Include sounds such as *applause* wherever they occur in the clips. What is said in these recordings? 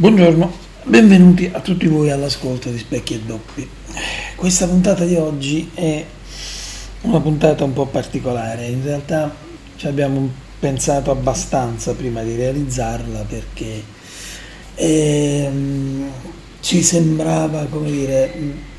Buongiorno, benvenuti a tutti voi all'ascolto di Specchi e Doppi. Questa puntata di oggi è una puntata un po' particolare, in realtà ci abbiamo pensato abbastanza prima di realizzarla perché ehm, ci sembrava, come dire,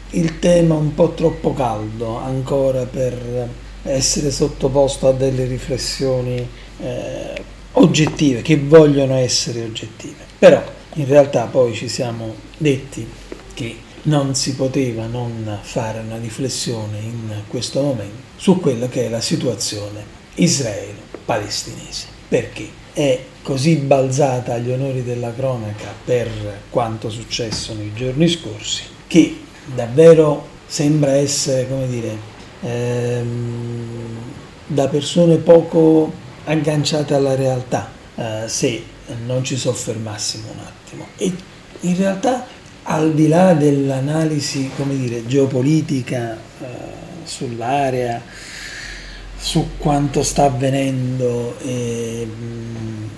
il tema un po' troppo caldo ancora per essere sottoposto a delle riflessioni eh, oggettive, che vogliono essere oggettive. Però in realtà poi ci siamo detti che non si poteva non fare una riflessione in questo momento su quella che è la situazione israelo-palestinese. Perché è così balzata agli onori della cronaca per quanto successo nei giorni scorsi che davvero sembra essere, come dire, ehm, da persone poco agganciate alla realtà, eh, se non ci soffermassimo un attimo. E in realtà al di là dell'analisi, come dire, geopolitica eh, sull'area, su quanto sta avvenendo e mh,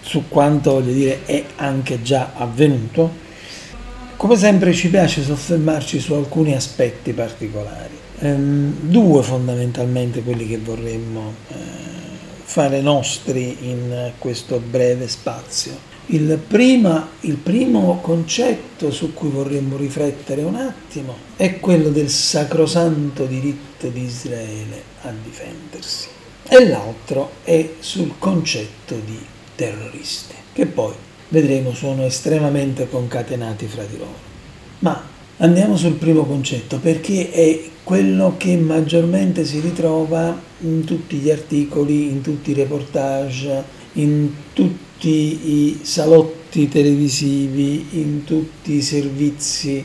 su quanto voglio dire è anche già avvenuto, come sempre ci piace soffermarci su alcuni aspetti particolari. Ehm, due fondamentalmente quelli che vorremmo eh, fare nostri in questo breve spazio. Il, prima, il primo concetto su cui vorremmo riflettere un attimo è quello del sacrosanto diritto di Israele a difendersi e l'altro è sul concetto di terroristi, che poi vedremo sono estremamente concatenati fra di loro. Ma andiamo sul primo concetto perché è quello che maggiormente si ritrova in tutti gli articoli, in tutti i reportage, in tutti i salotti televisivi, in tutti i servizi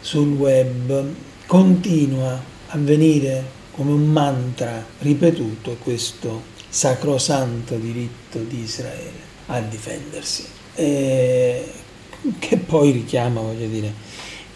sul web. Continua a venire come un mantra ripetuto questo sacrosanto diritto di Israele a difendersi, e che poi richiama, voglio dire,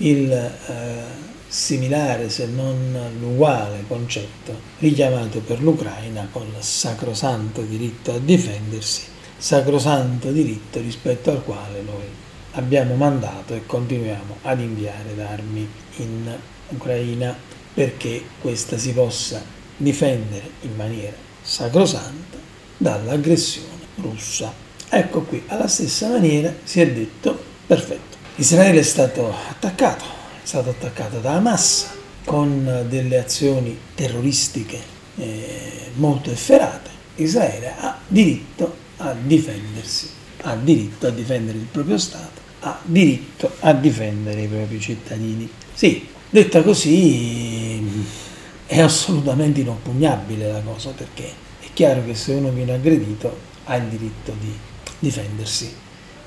il... Eh, similare se non l'uguale concetto richiamato per l'Ucraina con il sacrosanto diritto a difendersi, sacrosanto diritto rispetto al quale noi abbiamo mandato e continuiamo ad inviare d'armi in Ucraina perché questa si possa difendere in maniera sacrosanta dall'aggressione russa. Ecco qui, alla stessa maniera si è detto, perfetto, Israele è stato attaccato, stato attaccato da Hamas con delle azioni terroristiche eh, molto efferate, Israele ha diritto a difendersi, ha diritto a difendere il proprio Stato, ha diritto a difendere i propri cittadini. Sì, detta così è assolutamente inoppugnabile la cosa perché è chiaro che se uno viene aggredito ha il diritto di difendersi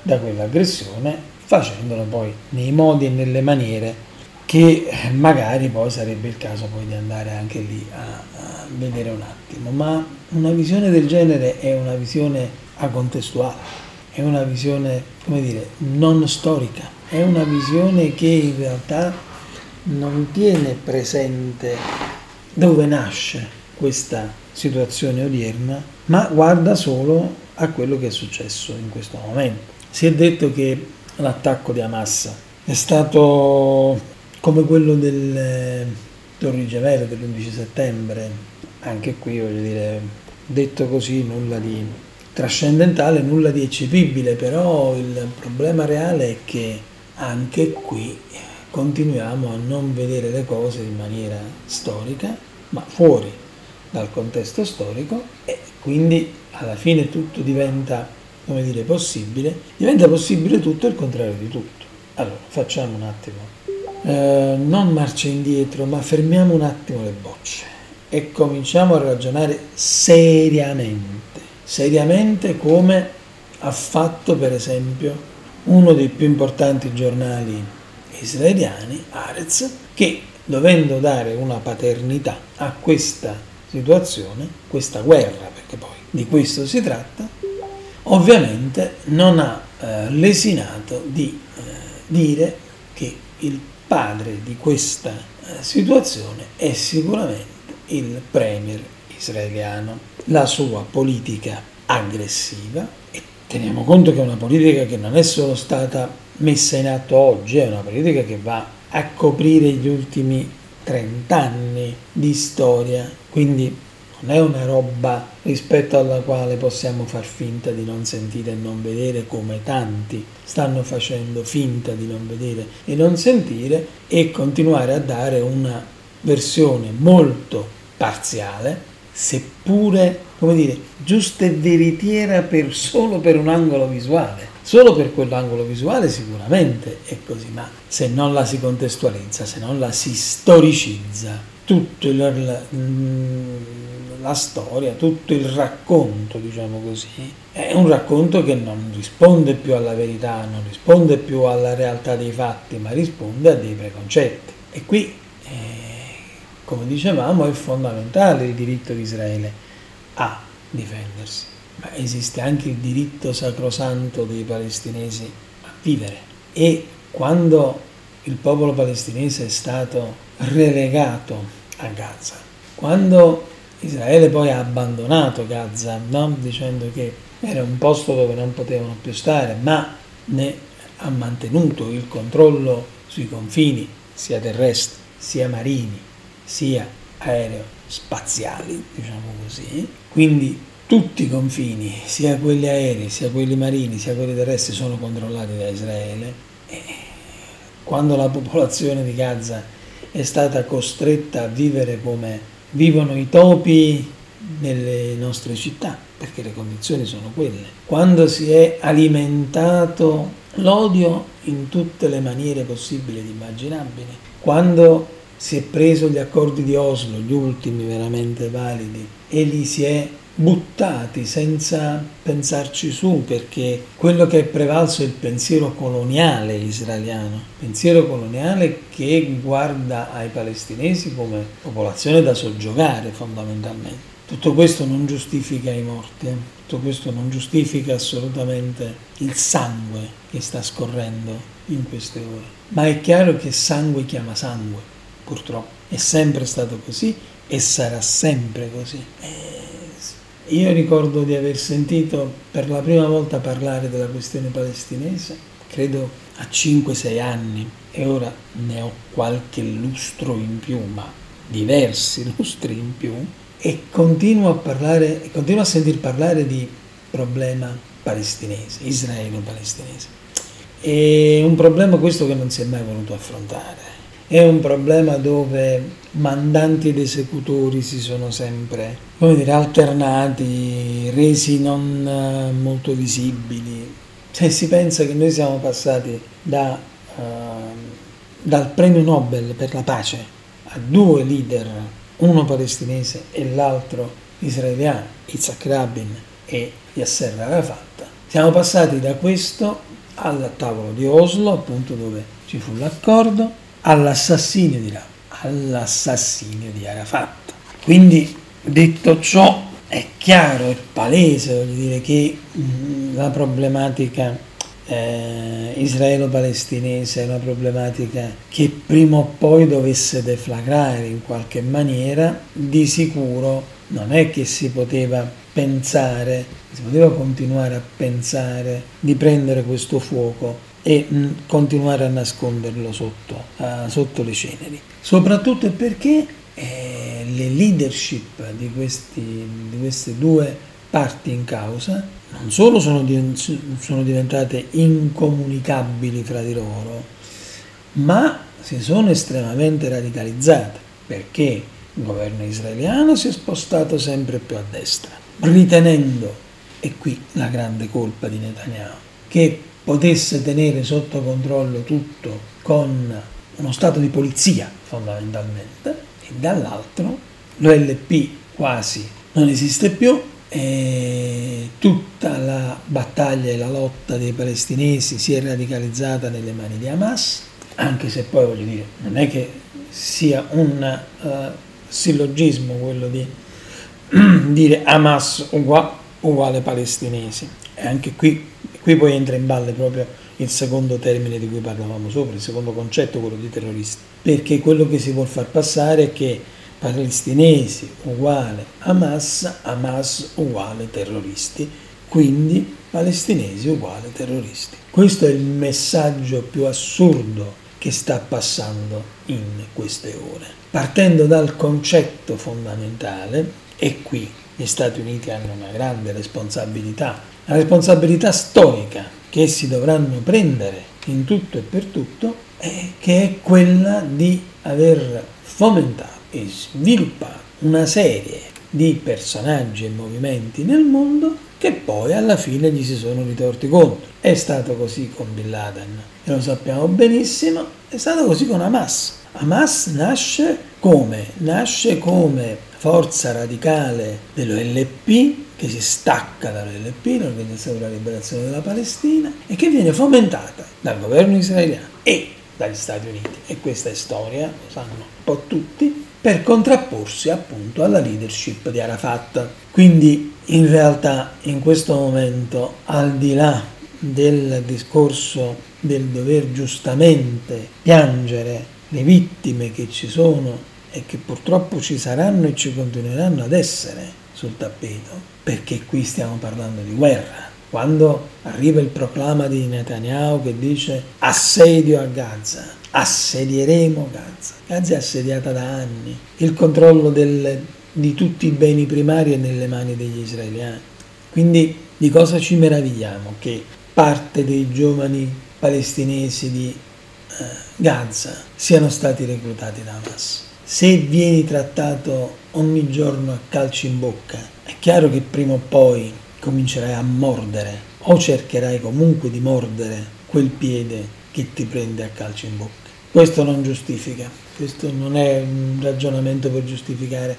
da quell'aggressione facendolo poi nei modi e nelle maniere che magari poi sarebbe il caso poi di andare anche lì a, a vedere un attimo, ma una visione del genere è una visione acontestuale, è una visione, come dire, non storica, è una visione che in realtà non tiene presente dove nasce questa situazione odierna, ma guarda solo a quello che è successo in questo momento. Si è detto che l'attacco di Hamas. È stato come quello del Torri Gemelle dell'11 settembre, anche qui voglio dire, detto così, nulla di trascendentale, nulla di eccepibile, però il problema reale è che anche qui continuiamo a non vedere le cose in maniera storica, ma fuori dal contesto storico e quindi alla fine tutto diventa, come dire, possibile, diventa possibile tutto il contrario di tutto. Allora, facciamo un attimo eh, non marcia indietro, ma fermiamo un attimo le bocce e cominciamo a ragionare seriamente, seriamente come ha fatto per esempio uno dei più importanti giornali israeliani, Arez, che dovendo dare una paternità a questa situazione, questa guerra, perché poi di questo si tratta, ovviamente non ha eh, lesinato di eh, dire che il padre di questa eh, situazione è sicuramente il premier israeliano. La sua politica aggressiva e teniamo conto che è una politica che non è solo stata messa in atto oggi, è una politica che va a coprire gli ultimi 30 anni di storia, quindi non è una roba rispetto alla quale possiamo far finta di non sentire e non vedere come tanti stanno facendo finta di non vedere e non sentire e continuare a dare una versione molto parziale, seppure, come dire, giusta e veritiera per, *laughs* solo per un angolo visuale. Solo per quell'angolo visuale sicuramente è così, ma se non la si contestualizza, se non la si storicizza, tutto il, la storia, tutto il racconto, diciamo così, è un racconto che non risponde più alla verità, non risponde più alla realtà dei fatti, ma risponde a dei preconcetti. E qui, eh, come dicevamo, è fondamentale il diritto di Israele a difendersi, ma esiste anche il diritto sacrosanto dei palestinesi a vivere. E quando il popolo palestinese è stato relegato a Gaza, quando Israele poi ha abbandonato Gaza, no? dicendo che era un posto dove non potevano più stare, ma ne ha mantenuto il controllo sui confini, sia terrestri, sia marini, sia aereo-spaziali, diciamo così. Quindi tutti i confini, sia quelli aerei, sia quelli marini, sia quelli terrestri, sono controllati da Israele. E quando la popolazione di Gaza è stata costretta a vivere come vivono i topi nelle nostre città, perché le condizioni sono quelle. Quando si è alimentato l'odio in tutte le maniere possibili ed immaginabili, quando si è preso gli accordi di Oslo, gli ultimi veramente validi, e li si è buttati senza pensarci su perché quello che è prevalso è il pensiero coloniale israeliano, pensiero coloniale che guarda ai palestinesi come popolazione da soggiogare fondamentalmente. Tutto questo non giustifica i morti, eh? tutto questo non giustifica assolutamente il sangue che sta scorrendo in queste ore, ma è chiaro che sangue chiama sangue, purtroppo, è sempre stato così e sarà sempre così. E io ricordo di aver sentito per la prima volta parlare della questione palestinese, credo a 5-6 anni, e ora ne ho qualche lustro in più, ma diversi *laughs* lustri in più, e continuo a, parlare, continuo a sentir parlare di problema palestinese, israelo-palestinese. È un problema questo che non si è mai voluto affrontare è un problema dove mandanti ed esecutori si sono sempre come dire, alternati, resi non eh, molto visibili. Se si pensa che noi siamo passati da, uh, dal premio Nobel per la pace a due leader, uno palestinese e l'altro israeliano, Isaac Rabin e Yasser Arafat, siamo passati da questo al tavolo di Oslo, appunto dove ci fu l'accordo, all'assassinio di, all'assassinio di Arafat. Quindi detto ciò è chiaro, è palese, dire, che mm, la problematica eh, israelo-palestinese è una problematica che prima o poi dovesse deflagrare in qualche maniera, di sicuro non è che si poteva pensare, si poteva continuare a pensare di prendere questo fuoco e mh, mm, continuare a nasconderlo sotto, uh, sotto, le ceneri. Soprattutto perché eh, le leadership di, questi, di, queste due parti in causa non solo sono, sono diventate incomunicabili fra di loro, ma si sono estremamente radicalizzate perché il governo israeliano si è spostato sempre più a destra, ritenendo, e qui la grande colpa di Netanyahu, che potesse tenere sotto controllo tutto con uno stato di polizia fondamentalmente e dall'altro l'OLP quasi non esiste più e tutta la battaglia e la lotta dei palestinesi si è radicalizzata nelle mani di Hamas anche se poi voglio dire non è che sia un uh, sillogismo quello di *clears throat* dire Hamas uguale, palestinesi. E anche qui Qui poi entra in balle proprio il secondo termine di cui parlavamo sopra, il secondo concetto, quello di terroristi, perché quello che si vuol far passare è che palestinesi uguale Hamas, Hamas uguale terroristi. quindi palestinesi uguale terroristi. Questo è il messaggio più assurdo che sta passando in queste ore. Partendo dal concetto fondamentale, e qui gli Stati Uniti hanno una grande responsabilità, la responsabilità storica che essi dovranno prendere in tutto e per tutto, è che è quella di aver fomentato e sviluppato una serie di personaggi e movimenti nel mondo che poi alla fine gli si sono ritorti contro. È stato così con Bin Laden, e lo sappiamo benissimo, è stato così con Hamas. Hamas nasce come? Nasce come forza radicale dell'OLP che si stacca dall'OLP, l'Organizzazione per la Liberazione della Palestina, e che viene fomentata dal governo israeliano e dagli Stati Uniti. E questa è storia, lo sanno un po' tutti, per contrapporsi appunto alla leadership di Arafat. Quindi in realtà in questo momento, al di là del discorso del dover giustamente piangere le vittime che ci sono e che purtroppo ci saranno e ci continueranno ad essere sul tappeto, perché qui stiamo parlando di guerra. Quando arriva il proclama di Netanyahu che dice assedio a Gaza, assedieremo Gaza. Gaza è assediata da anni. Il controllo del, di tutti i beni primari è nelle mani degli israeliani. Quindi di cosa ci meravigliamo? Che parte dei giovani palestinesi di eh, Gaza siano stati reclutati da Hamas. Se vieni trattato ogni giorno a calci in bocca, è chiaro che prima o poi comincerai a mordere o cercherai comunque di mordere quel piede che ti prende a calci in bocca. Questo non giustifica, questo non è un ragionamento per giustificare.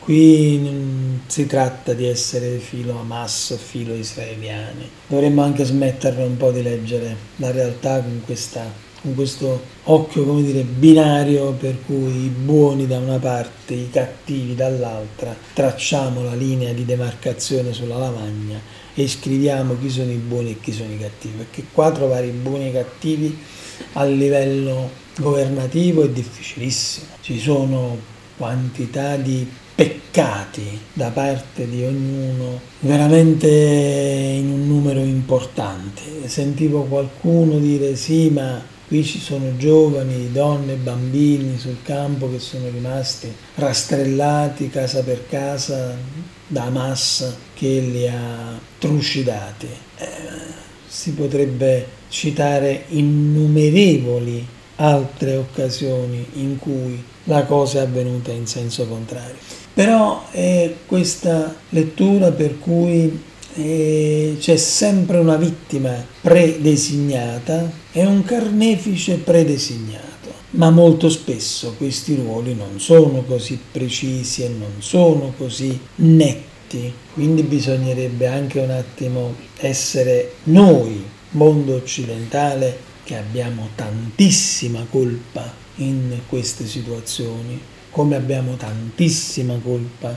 Qui non si tratta di essere filo Hamas, filo israeliani. Dovremmo anche smetterla un po' di leggere la realtà con, questa, con questo occhio, come dire, binario per cui i buoni da una parte, i cattivi dall'altra, tracciamo la linea di demarcazione sulla lavagna e scriviamo chi sono i buoni e chi sono i cattivi, perché qua trovare i buoni e i cattivi a livello governativo è difficilissimo. Ci sono quantità di peccati da parte di ognuno veramente in un numero importante. Sentivo qualcuno dire sì, ma qui ci sono giovani, donne, bambini sul campo che sono rimasti rastrellati casa per casa da Hamas che li ha trucidati. Eh, si potrebbe citare innumerevoli altre occasioni in cui la cosa è avvenuta in senso contrario. Però è questa lettura per cui eh, c'è sempre una vittima predesignata e un carnefice predesignato, ma molto spesso questi ruoli non sono così precisi e non sono così netti, quindi bisognerebbe anche un attimo essere noi, mondo occidentale, che abbiamo tantissima colpa in queste situazioni, come abbiamo tantissima colpa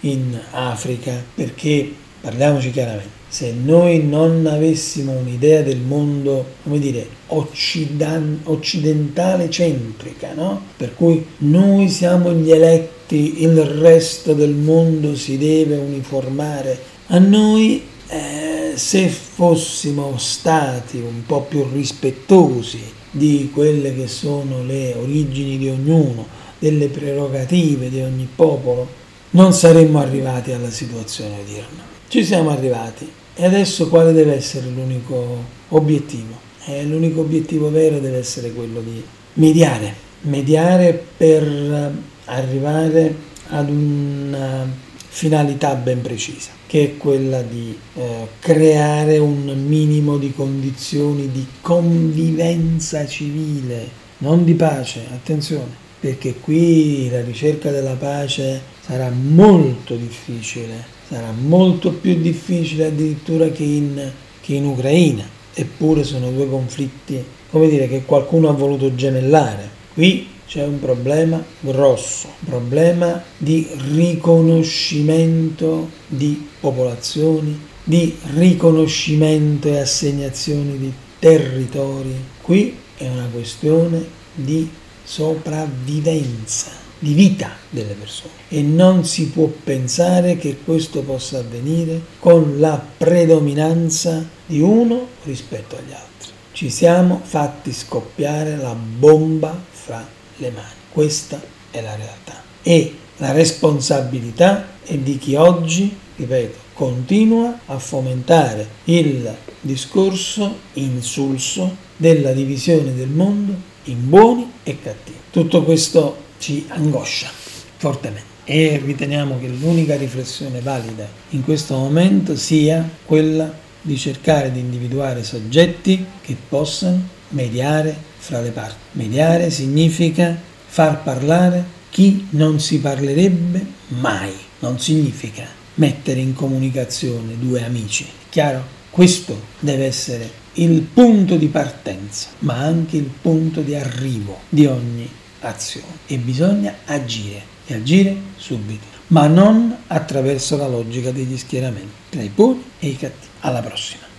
in Africa, perché parliamoci chiaramente, se noi non avessimo un'idea del mondo, come dire, occidan- occidentale centrica, no? Per cui noi siamo gli eletti, il resto del mondo si deve uniformare a noi, eh, se fossimo stati un po' più rispettosi di quelle che sono le origini di ognuno, delle prerogative di ogni popolo, non saremmo arrivati alla situazione odierna. Ci siamo arrivati. E adesso quale deve essere l'unico obiettivo? Eh, l'unico obiettivo vero deve essere quello di mediare, mediare per arrivare ad una finalità ben precisa, che è quella di eh, creare un minimo di condizioni di convivenza civile, non di pace, attenzione, perché qui la ricerca della pace sarà molto difficile, sarà molto più difficile addirittura che in, che in Ucraina, eppure sono due conflitti, come dire, che qualcuno ha voluto gemellare. Qui c'è un problema grosso, un problema di riconoscimento di popolazioni, di riconoscimento e assegnazioni di territori. Qui è una questione di sopravvivenza, di vita delle persone e non si può pensare che questo possa avvenire con la predominanza di uno rispetto agli altri. Ci siamo fatti scoppiare la bomba fra le mani. Questa è la realtà. E la responsabilità è di chi oggi, ripeto, continua a fomentare il discorso insulso della divisione del mondo in buoni e cattivi. Tutto questo ci angoscia fortemente e riteniamo che l'unica riflessione valida in questo momento sia quella di cercare di individuare soggetti che possano mediare fra le parti. Mediare significa far parlare chi non si parlerebbe mai, non significa mettere in comunicazione due amici. Chiaro? Questo deve essere il punto di partenza, ma anche il punto di arrivo di ogni azione. E bisogna agire, e agire subito, ma non attraverso la logica degli schieramenti tra i buoni e i cattivi. Alla prossima.